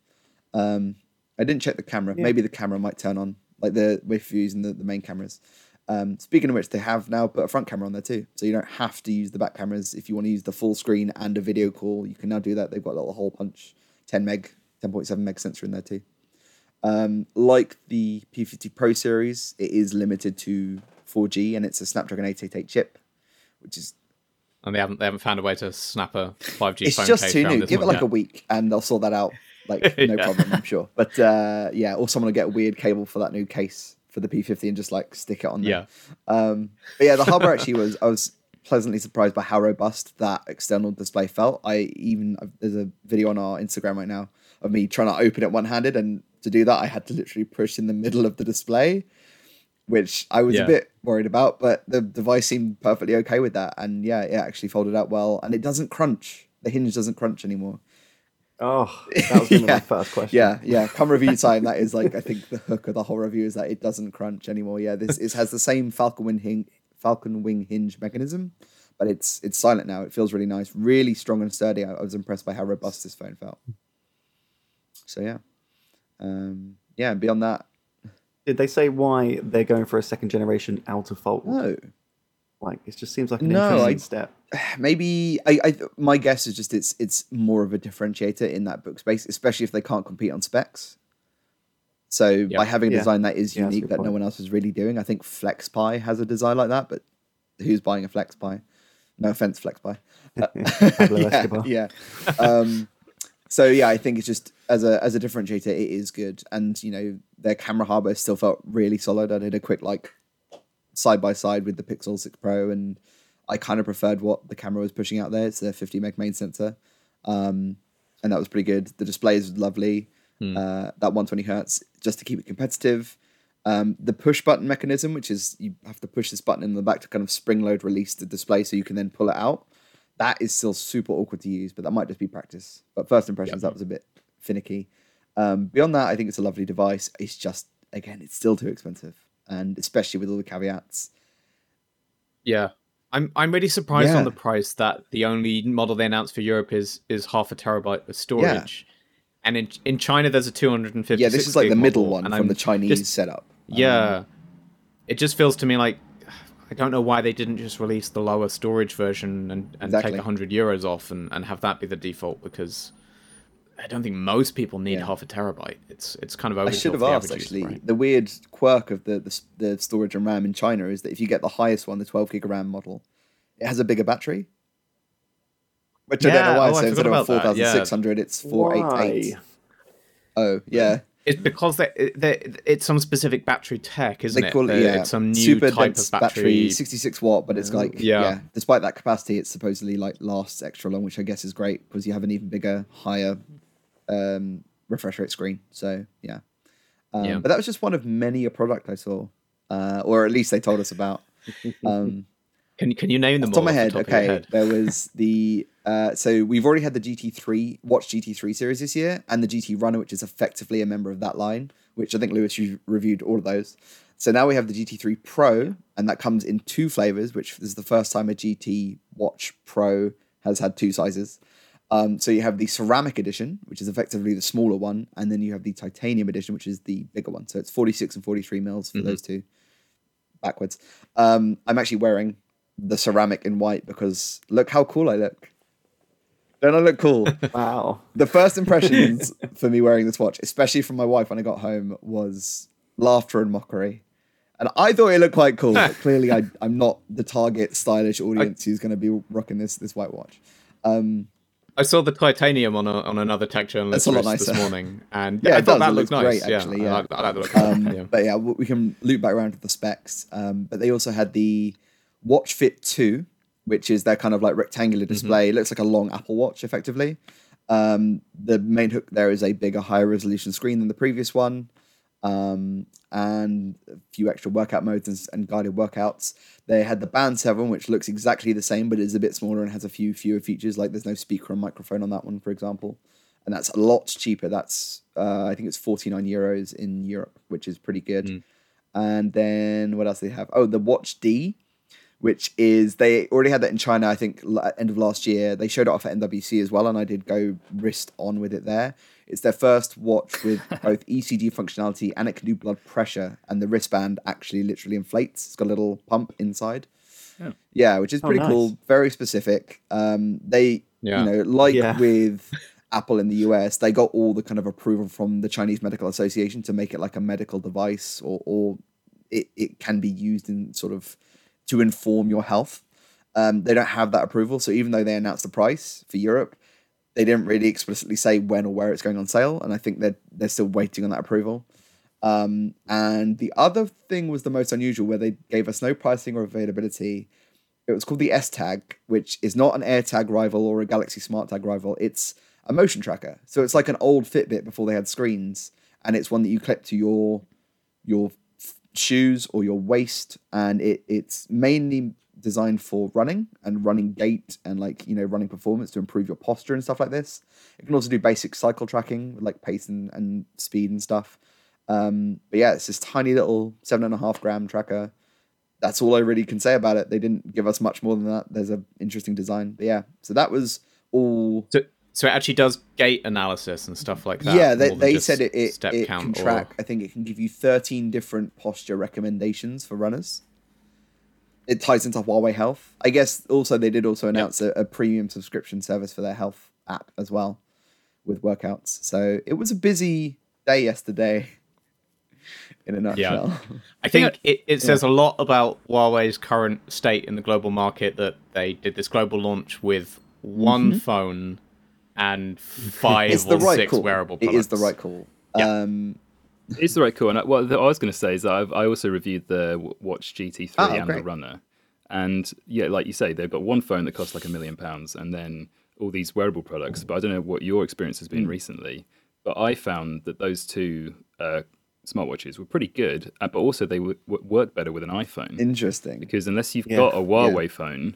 Um, I didn't check the camera. Maybe the camera might turn on, like the if you're using the, the main cameras. Um, speaking of which, they have now put a front camera on there too, so you don't have to use the back cameras if you want to use the full screen and a video call. You can now do that. They've got a little hole punch, 10 meg, 10.7 meg sensor in there too. Um, like the P50 Pro series, it is limited to 4G and it's a Snapdragon 888 chip, which is and they haven't they haven't found a way to snap a 5G it's phone just case too new. Give it one like a week, and they'll sort that out. Like no Yeah. problem, I'm sure. But uh, yeah, or someone will get a weird cable for that new case for the P50 and just like stick it on there. Yeah. Um, but yeah, the hardware actually was. I was pleasantly surprised by how robust that external display felt. I even there's a video on our Instagram right now of me trying to open it one handed, and to do that, I had to literally push in the middle of the display, which I was Yeah. a bit worried about. But the device seemed perfectly okay with that, and yeah, it actually folded out well, and it doesn't crunch. The hinge doesn't crunch anymore. Oh, that was Yeah. my first question. Yeah, yeah. Come review time. That is like I think the hook of the whole review is that it doesn't crunch anymore. Yeah, this it has the same Falcon Wing hinge, Falcon Wing hinge mechanism, but it's it's silent now. It feels really nice, really strong and sturdy. I, I was impressed by how robust this phone felt. So yeah, um, yeah. And beyond that, Did they say why they're going for a second generation out of fold? no. Like it just seems like an No, interesting I- step. maybe I, I my guess is just it's it's more of a differentiator in that book space, especially if they can't compete on specs. So by having a Yeah. design that is Yeah, that's a unique good that no one else is really doing, I think FlexPai has a design like that, but who's buying a FlexPai? No offense, FlexPai. Uh, yeah, yeah. Um, so yeah, I think it's just as a as a differentiator, it is good, and you know their camera hardware still felt really solid. I did a quick like side by side with the Pixel 6 Pro, and I kind of preferred what the camera was pushing out there. It's a 50 meg main sensor, um, and that was pretty good. The display is lovely. Uh, that 120 hertz, just to keep it competitive. Um, the push button mechanism, which is you have to push this button in the back to kind of spring load release the display so you can then pull it out. That is still super awkward to use, but that might just be practice. But first impressions, that was a bit finicky. Um, beyond that, I think it's a lovely device. It's just, again, it's still too expensive, and especially with all the caveats. Yeah. I'm I'm really surprised Yeah. on the price that the only model they announced for Europe is is half a terabyte of storage. And in in China there's a 250 Yeah, this is like the middle one from the Chinese just- setup. Yeah. it just feels to me like I don't know why they didn't just release the lower storage version and, and Exactly. take 100 euros off and, and have that be the default because I don't think most people need Yeah. half a terabyte. It's it's kind of overkill I should have asked actually. right? The weird quirk of the, the the storage and RAM in China is that if you get the highest one, the 12 gig RAM model, it has a bigger battery. Which I don't know why. oh, I so instead of about that, yeah. 4600, it's 488. Why? Oh, yeah. It's because they, they, it's some specific battery tech, isn't They it? call it, Uh, yeah, It's some new super type dense of battery. 66 watt, but it's like, Yeah. yeah. Despite that capacity, it supposedly like lasts extra long, which I guess is great because you have an even bigger, higher um, refresh rate screen. So, yeah. Um, Yeah. But that was just one of many a product I saw, uh, or at least they told us about. Um, Can can you name them Off all? top of my head, the top of your okay. head? There was the uh, so we've already had the GT3 Watch GT3 series this year, and the GT Runner, which is effectively a member of that line. Which I think Lewis you reviewed all of those. So now we have the GT3 Pro, and that comes in two flavors. Which is the first time a GT Watch Pro has had two sizes. Um, so you have the ceramic edition, which is effectively the smaller one, and then you have the titanium edition, which is the bigger one. So it's 46 and 43 mils for those two backwards. Um, I'm actually wearing the ceramic in white because look how cool I look. Don't I look cool? Wow. the first impressions for me wearing this watch, especially from my wife when I got home, was laughter and mockery. And I thought it looked quite cool, but clearly I, I'm not the target stylish audience who's going to be rocking this this white watch. Um, I saw the titanium on a, on another tech journalist this morning, and Yeah, I thought does. that looked looks nice. great, yeah, actually, I yeah. like, I like the look. Um, yeah. But yeah, we can loop back around to the specs. Um, but they also had the Watch Fit 2, which is their kind of like rectangular display. It looks like a long Apple Watch, effectively. Um, the main hook there is a bigger, higher resolution screen than the previous one, um, and a few extra workout modes and, and guided workouts. They had the Band 7, which looks exactly the same, but is a bit smaller and has a few fewer features. Like there's no speaker and microphone on that one, for example and that's a lot cheaper. That's uh, I think it's forty nine euros in Europe, which is pretty good. And then what else do they have? Oh, the Watch D, which is they already had that in China. I think at end of last year. They showed it off at MWC as well, and I did go wrist on with it there. It's their first watch with both ECG functionality and it can do blood pressure, and the wristband actually literally inflates. It's got a little pump inside. Yeah, which is pretty nice. cool. Very specific. Um, they, Yeah. you know, like Yeah. with Apple in the US, they got all the kind of approval from the Chinese Medical Association to make it like a medical device, or or it, it can be used in sort of to inform your health. Um, they don't have that approval, so even though they announced the price for Europe, they didn't really explicitly say when or where it's going on sale, and I think they're they're still waiting on that approval. Um, and the other thing was the most unusual, where they gave us no pricing or availability. It was called the S Tag, which is not an AirTag rival or a Galaxy Smart Tag rival. It's a motion tracker. So it's like an old Fitbit before they had screens, and it's one that you clip to your your shoes or your waist, and it it's mainly designed for running and running gait and like you know running performance to improve your posture and stuff like this. It can also do basic cycle tracking like pace and, and speed and stuff. Um, but yeah, it's this tiny little seven and a half gram tracker. That's all I really can say about it. They didn't give us much more than that. There's an interesting design, but yeah. So that was all. So, so it actually does gait analysis and stuff like that. yeah, they, they said it it, step it count can or- track. I think it can give you 13 different posture recommendations for runners. It ties into Huawei Health. I guess also they did also announce a, a premium subscription service for their health app as well with workouts. So it was a busy day yesterday in a nutshell. I think it, it says a lot about Huawei's current state in the global market that they did this global launch with one mm-hmm. phone and five it's the or right six call. wearable products. is the right call. Yeah. Um, It's the right call. And I, what I was going to say is that I've, I also reviewed the Watch GT3 Oh, and the. Runner, and yeah, like you say, they've got one phone that costs like a million pounds, and then all these wearable products. But I don't know what your experience has been recently, but I found that those two uh, smartwatches were pretty good, uh, but also they w- w- work better with an iPhone interesting. because unless you've Yeah. got a Huawei phone.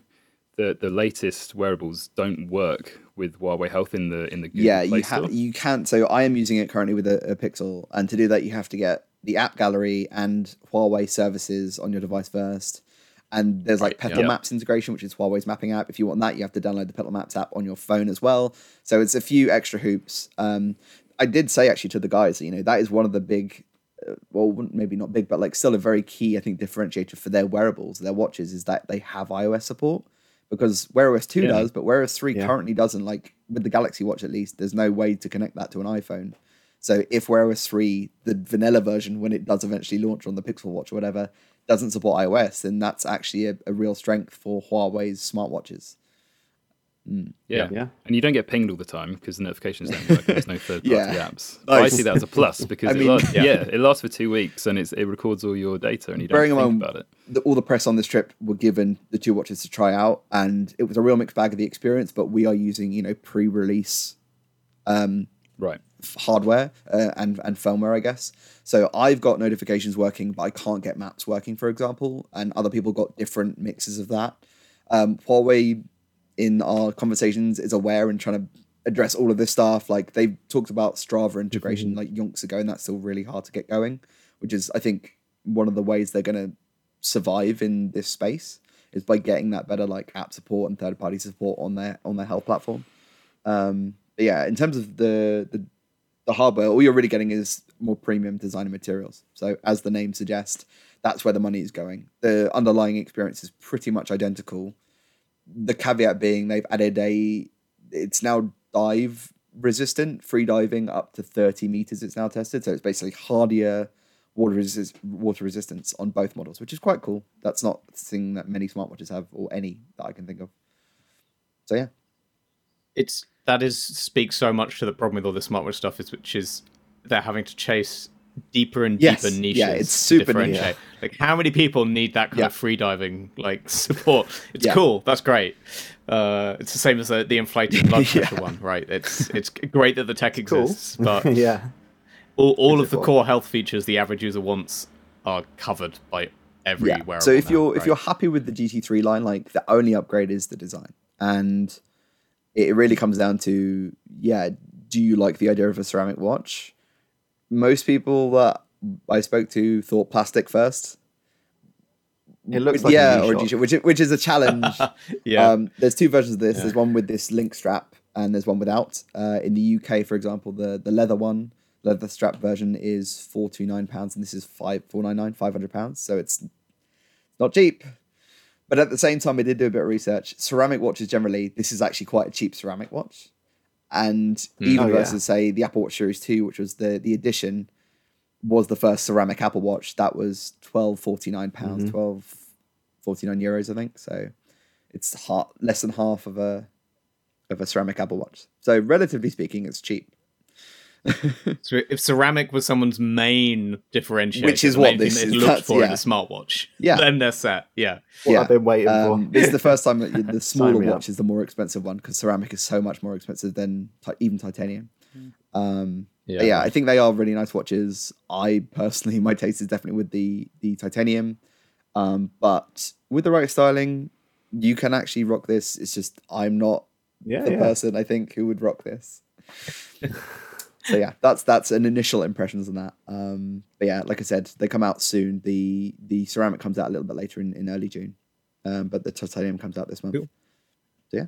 The, the latest wearables don't work with Huawei Health in the in the Google yeah, Play you have you can't. So I am using it currently with a, a Pixel, and to do that, you have to get the app gallery and Huawei services on your device first. And there's like Right, Petal yeah. Maps integration, which is Huawei's mapping app. If you want that, you have to download the Petal Maps app on your phone as well. So it's a few extra hoops. Um, I did say actually to the guys, that, you know, that is one of the big, uh, well, maybe not big, but like still a very key, I think, differentiator for their wearables, their watches, is that they have iOS support because Wear OS 2 Yeah. does, but Wear OS 3 Yeah. currently doesn't. Like with the Galaxy Watch, at least, there's no way to connect that to an iPhone. So if Wear OS 3, the vanilla version, when it does eventually launch on the Pixel Watch or whatever, doesn't support iOS, then that's actually a, a real strength for Huawei's smartwatches. Yeah. Yeah. And you don't get pinged all the time because the notifications don't work. There's no third party Yeah. apps. But I see that as a plus because it mean- lasts, Yeah. yeah. it lasts for two weeks and it's, it records all your data and you don't Bearing in think mind- about it. the, all the press on this trip were given the two watches to try out, and it was a real mixed bag of the experience. But we are using, you know, pre-release Right. hardware uh, and and firmware, I guess. So I've got notifications working, but I can't get maps working, for example. And other people got different mixes of that. Um, Huawei, in our conversations, is aware and trying to address all of this stuff. Like they've talked about Strava integration like yonks ago, and that's still really hard to get going. Which is, I think, one of the ways they're going to survive in this space is by getting that better like app support and third party support on their on their health platform. Um, but yeah, in terms of the, the the hardware, all you're really getting is more premium designer materials. So as the name suggests, that's where the money is going. The underlying experience is pretty much identical. The caveat being they've added a it's now dive resistant, free diving up to 30 meters. It's now tested, so it's basically hardier water resist- water resistance on both models, which is quite cool. That's not a thing that many smartwatches have, or any that I can think of. So yeah, it's that is speaks so much to the problem with all the smartwatch stuff is which is they're having to chase deeper and Yes, deeper niches. yeah, it's super niche. differentiate. Like how many people need that kind Yeah. of free diving like support? It's Yeah. cool. That's great. Uh, it's the same as the, the inflated blood pressure one, right? It's it's great that the tech Cool. exists, but yeah. all, all of the core health features the average user wants are covered by every yeah. So if now, you're if right? you're happy with the GT3 line, like the only upgrade is the design, and it really comes down to yeah, do you like the idea of a ceramic watch? Most people that I spoke to thought plastic first. It looks like a yeah, or a G-Shock. Which which is a challenge. yeah, Um, there's two versions of this. There's one with this link strap, and there's one without. Uh, in the UK, for example, the the leather one, leather strap version is four two nine pounds, and this is five four nine nine, five hundred pounds. So it's not cheap. But at the same time, I did do a bit of research. Ceramic watches generally, this is actually quite a cheap ceramic watch, and even Oh, yeah. versus say the Apple Watch Series Two, which was the the edition, was the first ceramic Apple Watch. That was twelve forty nine pounds, Mhm. twelve forty nine euros, I think. So it's ha- less than half of a of a ceramic Apple Watch. So relatively speaking, it's cheap. So if ceramic was someone's main differentiator, Which is what this they'd is, looked that's- for in yeah. a smartwatch, Yeah. then they're set. Yeah, What Yeah. I've been waiting Um, for. this is the first time that the smaller me up. watch is the more expensive one because ceramic is so much more expensive than ti- even titanium. Um, yeah. yeah, I think they are really nice watches. I personally, my taste is definitely with the the titanium, um, but with the right styling, you can actually rock this. It's just I'm not Yeah, the yeah. person I think who would rock this. so yeah, that's that's an initial impressions on that. Um, but yeah, like I said, they come out soon. The the ceramic comes out a little bit later in, in early June, um, but the titanium comes out this month. Cool. So yeah,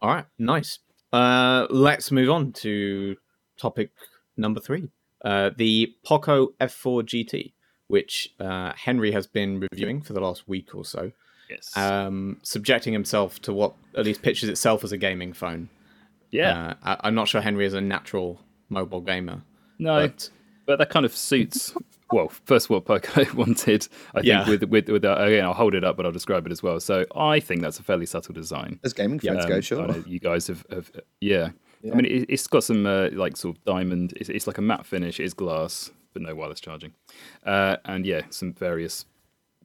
All right, nice. Uh, let's move on to topic number three uh, the Poco F4 GT, which uh, Henry has been reviewing for the last week or so, Yes. um, subjecting himself to what at least pictures itself as a gaming phone. Yeah. Uh, I- I'm not sure Henry is a natural mobile gamer. no, But but that kind of suits. Well, first what Poco wanted, I think. Yeah. With with with uh, again, I'll hold it up, but I'll describe it as well. So I think that's a fairly subtle design. as gaming phones Um, go, sure. know you guys have, have yeah. Yeah. I mean, it, it's got some uh, like sort of diamond. It's, it's like a matte finish. It is glass, but no wireless charging. Uh, and yeah, some various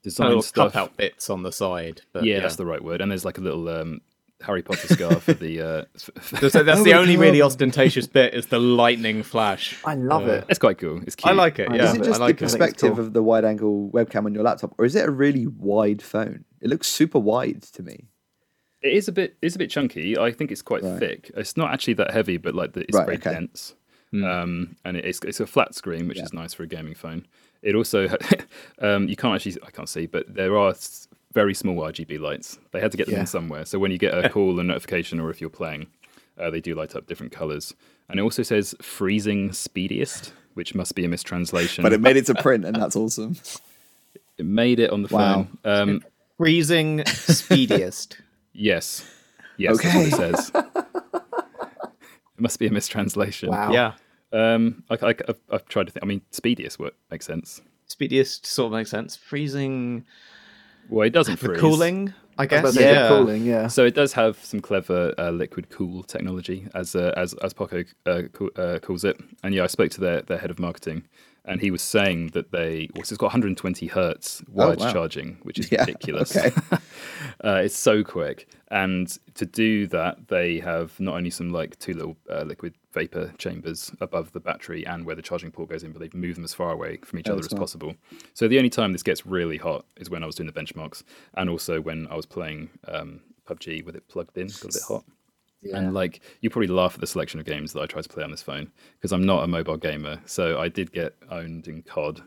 design little stuff. cup out bits on the side. But yeah, that's the right word. And there's like a little um, Harry Potter scar for the. Uh, That's, that's Oh the only God. really ostentatious bit is the lightning flash. I love Uh, it. it's quite cool. It's cute. I like it. Yeah, is it just I like the it. I think it's perspective cool. of the wide angle webcam on your laptop, or is it a really wide phone? It looks super wide to me. It is a bit. It's a bit chunky. I think it's quite Right. thick. It's not actually that heavy, but like the, it's Right, very okay. dense. Hmm. Um, and it's it's a flat screen, which Yeah. is nice for a gaming phone. It also um, you can't actually I can't see, but there are s- very small RGB lights. They had to get them Yeah. in somewhere. So when you get a call, a notification, or if you're playing, uh, they do light up different colors. And it also says freezing speediest, which must be a mistranslation. But it made it to print, and that's awesome. It made it on the Wow. phone. Um, Freezing speediest. yes, yes, that's what it says. it must be a mistranslation. Wow. yeah. Um, I, I, I've, I've tried to think. I mean, speediest work makes sense. Speediest sort of makes sense. Freezing Well, it doesn't for freeze. cooling, I I guess. about to say, yeah. cooling, yeah. So it does have some clever uh, liquid cool technology, as uh, as as Poco uh, co- uh, calls it. And yeah, I spoke to their, their head of marketing, and he was saying that they well, so it's got 120 hertz wide Oh, wow. charging, which is Yeah, ridiculous. okay. uh, it's so quick, and to do that, they have not only some like two little uh, liquid vapor chambers above the battery and where the charging port goes in, but they've moved them as far away from each Oh, other as smart. possible. So the only time this gets really hot is when I was doing the benchmarks, and also when I was playing um, PUBG with it plugged in, got a bit hot. And like you probably laugh at the selection of games that I try to play on this phone because I'm not a mobile gamer. So I did get owned in COD.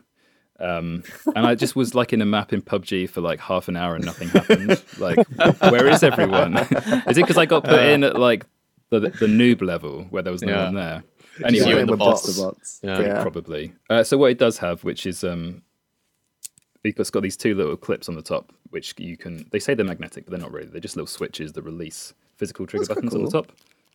Um, and I just was like in a map in PUBG for like half an hour and nothing happened. like, where is everyone? is it because I got put in at like the, the noob level where there was no Yeah. one there? you Anyway, and the with bots. The bots. Yeah. Yeah. probably. Uh, so what it does have, which is um, it's got these two little clips on the top, which you can. They say they're magnetic, but they're not really. They're just little switches that release physical trigger That's quite buttons on the top.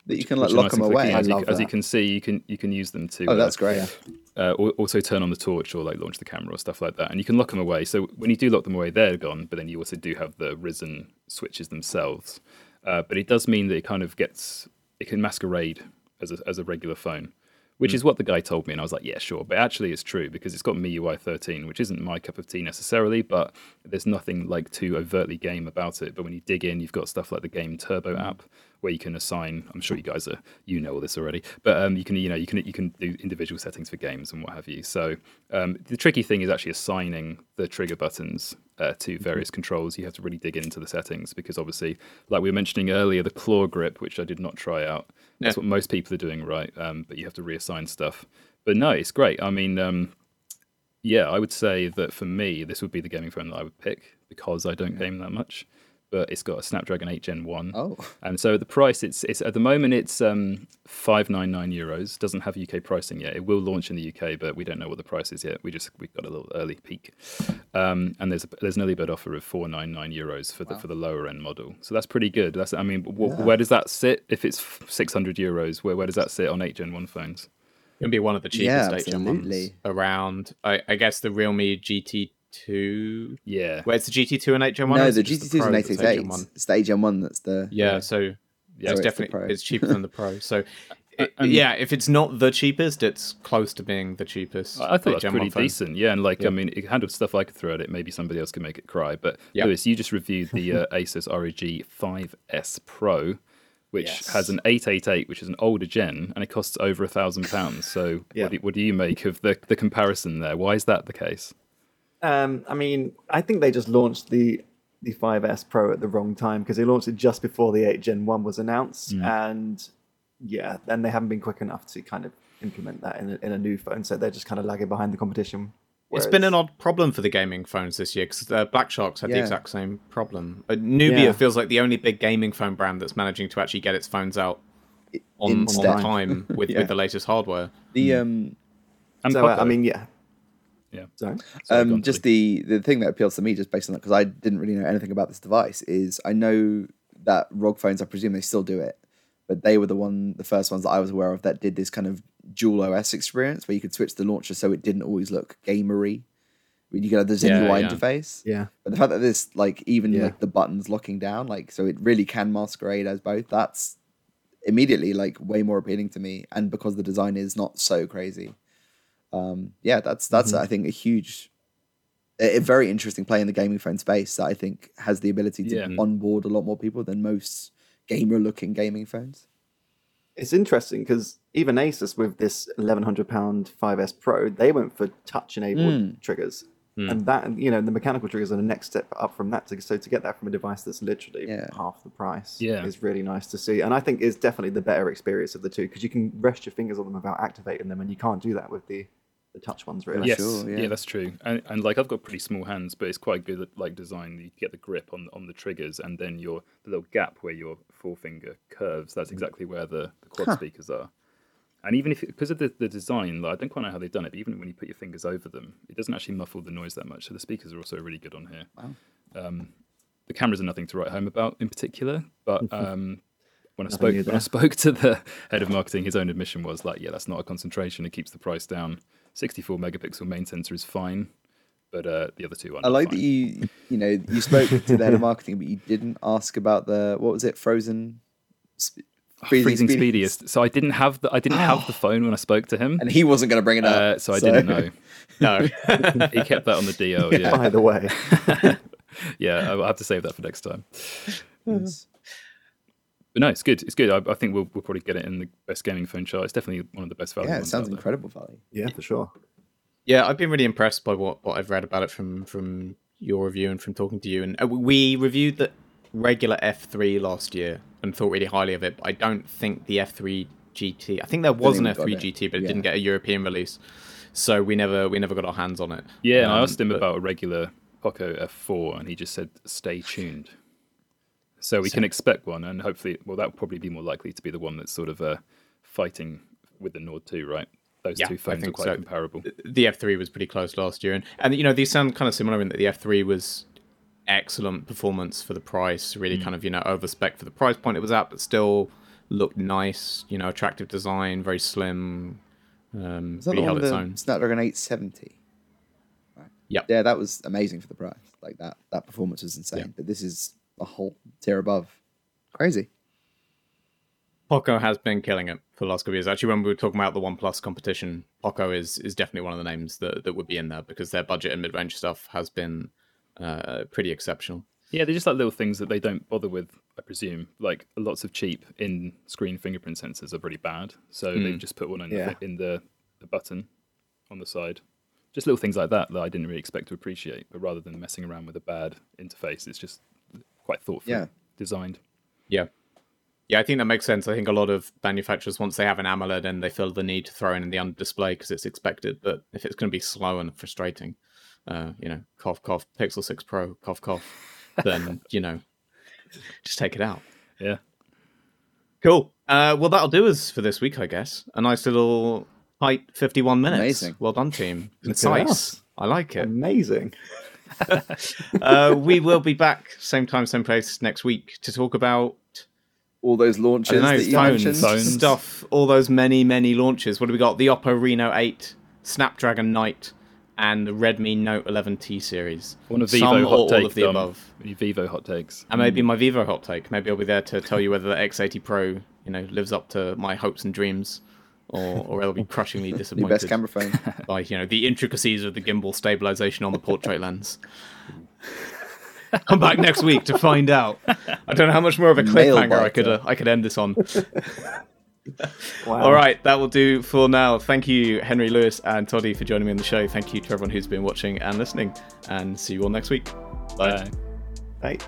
That you can like lock nice them and clicky. away. As, you, love as you can see, you can you can use them to. Oh, uh, that's great. uh, also turn on the torch or like launch the camera or stuff like that. And you can lock them away. So when you do lock them away, they're gone. But then you also do have the risen switches themselves. Uh, but it does mean that it kind of gets it can masquerade as a, as a regular phone, which hmm. is what the guy told me. And I was like, yeah, sure. But actually, it's true because it's got MIUI 13, which isn't my cup of tea necessarily. But there's nothing like too overtly game about it. But when you dig in, you've got stuff like the Game Turbo app where you can assign. I'm sure you guys are you know all this already, but um, you can you know you can you can do individual settings for games and what have you. So um, the tricky thing is actually assigning the trigger buttons uh, to various controls. You have to really dig into the settings because obviously, like we were mentioning earlier, the claw grip, which I did not try out. That's what most people are doing, right? Um, but you have to reassign stuff. But no, it's great. I mean. Um, yeah, I would say that for me, this would be the gaming phone that I would pick because I don't game that much. But it's got a Snapdragon 8 Gen 1. Oh. And so the price, it's it's at the moment it's um, 599 euros. Doesn't have UK pricing yet. It will launch in the UK, but we don't know what the price is yet. We just we've got a little early peek. Um, and there's a, there's an early bird offer of 499 euros for the for the lower end model. So that's pretty good. That's I mean, wh- where does that sit? If it's 600 euros, where where does that sit on 8 Gen 1 phones? Gonna be one of the Yeah, cheapest HM ones absolutely. around. I, I guess the Realme GT2. Yeah. Where's the GT2 and HM one? No, or the GT2 is Pro an that's 888. HM1? It's the HM1 that's the. Yeah, so Yeah, it's it's definitely Pro. it's cheaper than the Pro. So it- and- yeah, if it's not the cheapest, it's close to being the cheapest. I I thought that's HM1 pretty phone. decent. Yeah, and like Yeah. I mean, it handled stuff I could throw at it. Maybe somebody else could make it cry. But Yeah. Lewis, you just reviewed the uh, Asus ROG 5S Pro, which Yes. has an 888, which is an older gen, and it costs over a thousand pounds. So Yeah. what, do, what do you make of the the comparison there? Why is that the case? Um, I mean, I think they just launched the the 5S Pro at the wrong time because they launched it just before the 8 Gen 1 was announced, and yeah, then they haven't been quick enough to kind of implement that in a, in a new phone, so they're just kind of lagging behind the competition. It's been an odd problem for the gaming phones this year because uh, Black Sharks had the exact same problem. Uh, Nubia Yeah. feels like the only big gaming phone brand that's managing to actually get its phones out on, on time with, Yeah. with the latest hardware. The um, And So uh, I mean, yeah, yeah. sorry. Sorry, um, just the the thing that appeals to me, just based on that, because I didn't really know anything about this device, is I know that ROG phones, I presume they still do it, but they were the one, the first ones that I was aware of that did this kind of dual OS experience where you could switch the launcher so it didn't always look gamery. When you could have the Zen Yeah, UI yeah. interface. Yeah. But the fact that this, like, even Yeah. like the buttons locking down, like, so it really can masquerade as both. That's immediately like way more appealing to me, and because the design is not so crazy. Um, yeah, that's that's I think a huge, a, a very interesting play in the gaming phone space that I think has the ability to Yeah. onboard a lot more people than most gamer-looking gaming phones. It's interesting because even Asus with this eleven hundred pound 5S Pro, they went for touch enabled Mm. triggers, Hmm. and that you know the mechanical triggers are the next step up from that. To, so to get that from a device that's literally Yeah. half the price, Yeah. is really nice to see. And I think is definitely the better experience of the two because you can rest your fingers on them without activating them, and you can't do that with the the touch ones really. Yes, sure, yeah. yeah. that's true. And, and like I've got pretty small hands, but it's quite good like design. You get the grip on on the triggers, and then your the little gap where your forefinger curves. That's hmm. exactly where the, the quad speakers are. And even if because of the, the design, I don't quite know how they've done it. But even when you put your fingers over them, it doesn't actually muffle the noise that much. So the speakers are also really good on here. Um, the cameras are nothing to write home about in particular, but um, when I spoke when I spoke to the head of marketing, his own admission was like, "Yeah, that's not a concentration. It keeps the price down. 64 megapixel main sensor is fine, but uh, the other two are." Not. I like fine. that you, you know, you spoke to the head of marketing, but you didn't ask about the what was it, frozen, sp- freezing, speediest. So I didn't have the I didn't have the phone when I spoke to him, and he wasn't going to bring it up. uh, so I didn't know. No, He kept that on the DO. Yeah, By the way, yeah. I'll have to save that for next time. But no, it's good. It's good. I, I think we'll, we'll probably get it in the best gaming phone chart. It's definitely one of the best value. yeah, it ones sounds incredible value. yeah, for sure. yeah, I've been really impressed by what, what I've read about it from from your review and from talking to you. And uh, we reviewed the regular F3 last year and thought really highly of it. But I don't think the F3 GT. I think there was an F3 GT, but it Yeah. didn't get a European release. So we never we never got our hands on it. Yeah, and I Um, asked him but- about a regular Poco F4, and he just said, "Stay tuned." So we can expect one, and hopefully, well, that would probably be more likely to be the one that's sort of uh, fighting with the Nord 2, right? Those Yeah, two I phones are quite so. comparable. the F3 was pretty close last year, and and you know these sound kind of similar in that the F3 was excellent performance for the price. Really kind of you know over spec for the price point it was at, but still looked nice. You know, attractive design, very slim. Um, Is that really the one held with its the own. Snapdragon 870? Yep. Yeah, that was amazing for the price. Like that, that performance was insane. Yeah. But this is a whole tier above. Crazy. Poco has been killing it for the last couple of years. Actually, when we were talking about the OnePlus competition, Poco is is definitely one of the names that, that would be in there because their budget and mid range stuff has been uh, pretty exceptional. Yeah, they're just like little things that they don't bother with, I presume. Like lots of cheap in screen fingerprint sensors are pretty bad. So they've just put one in, Yeah. the, in the, the button on the side. Just little things like that that I didn't really expect to appreciate. But rather than messing around with a bad interface, it's just quite thoughtfully Yeah. designed. Yeah. Yeah, I think that makes sense. I think a lot of manufacturers, once they have an AMOLED, and they feel the need to throw in the under display because it's expected. But if it's going to be slow and frustrating, uh, you know, cough, cough, Pixel 6 Pro, cough, cough, then, you know, just take it out. Yeah. Cool. Uh, well, that'll do us for this week, I guess. A nice little tight 51 minutes. Amazing. Well done, team. Concise. I like it. Amazing. uh, we will be back same time, same place next week to talk about All those launches know, that you phones. Phones. stuff, all those many, many launches. What do we got? The Oppo Reno 8, Snapdragon Knight, and the Redmi Note 11T series. One of Vivo Some hot or take, all of the Dom. above. Vivo hot takes. And maybe my Vivo hot take. Maybe I'll be there to tell you whether the X80 Pro, you know, lives up to my hopes and dreams, or or I'll be crushingly disappointed best camera phone. by you know the intricacies of the gimbal stabilization on the portrait lens. Come back next week to find out. I don't know how much more of a cliffhanger I could uh. I could end this on. Wow. All right, that will do for now. Thank you, Henry Lewis and Toddy, for joining me on the show. Thank you to everyone who's been watching and listening, and see you all next week. Bye. Bye.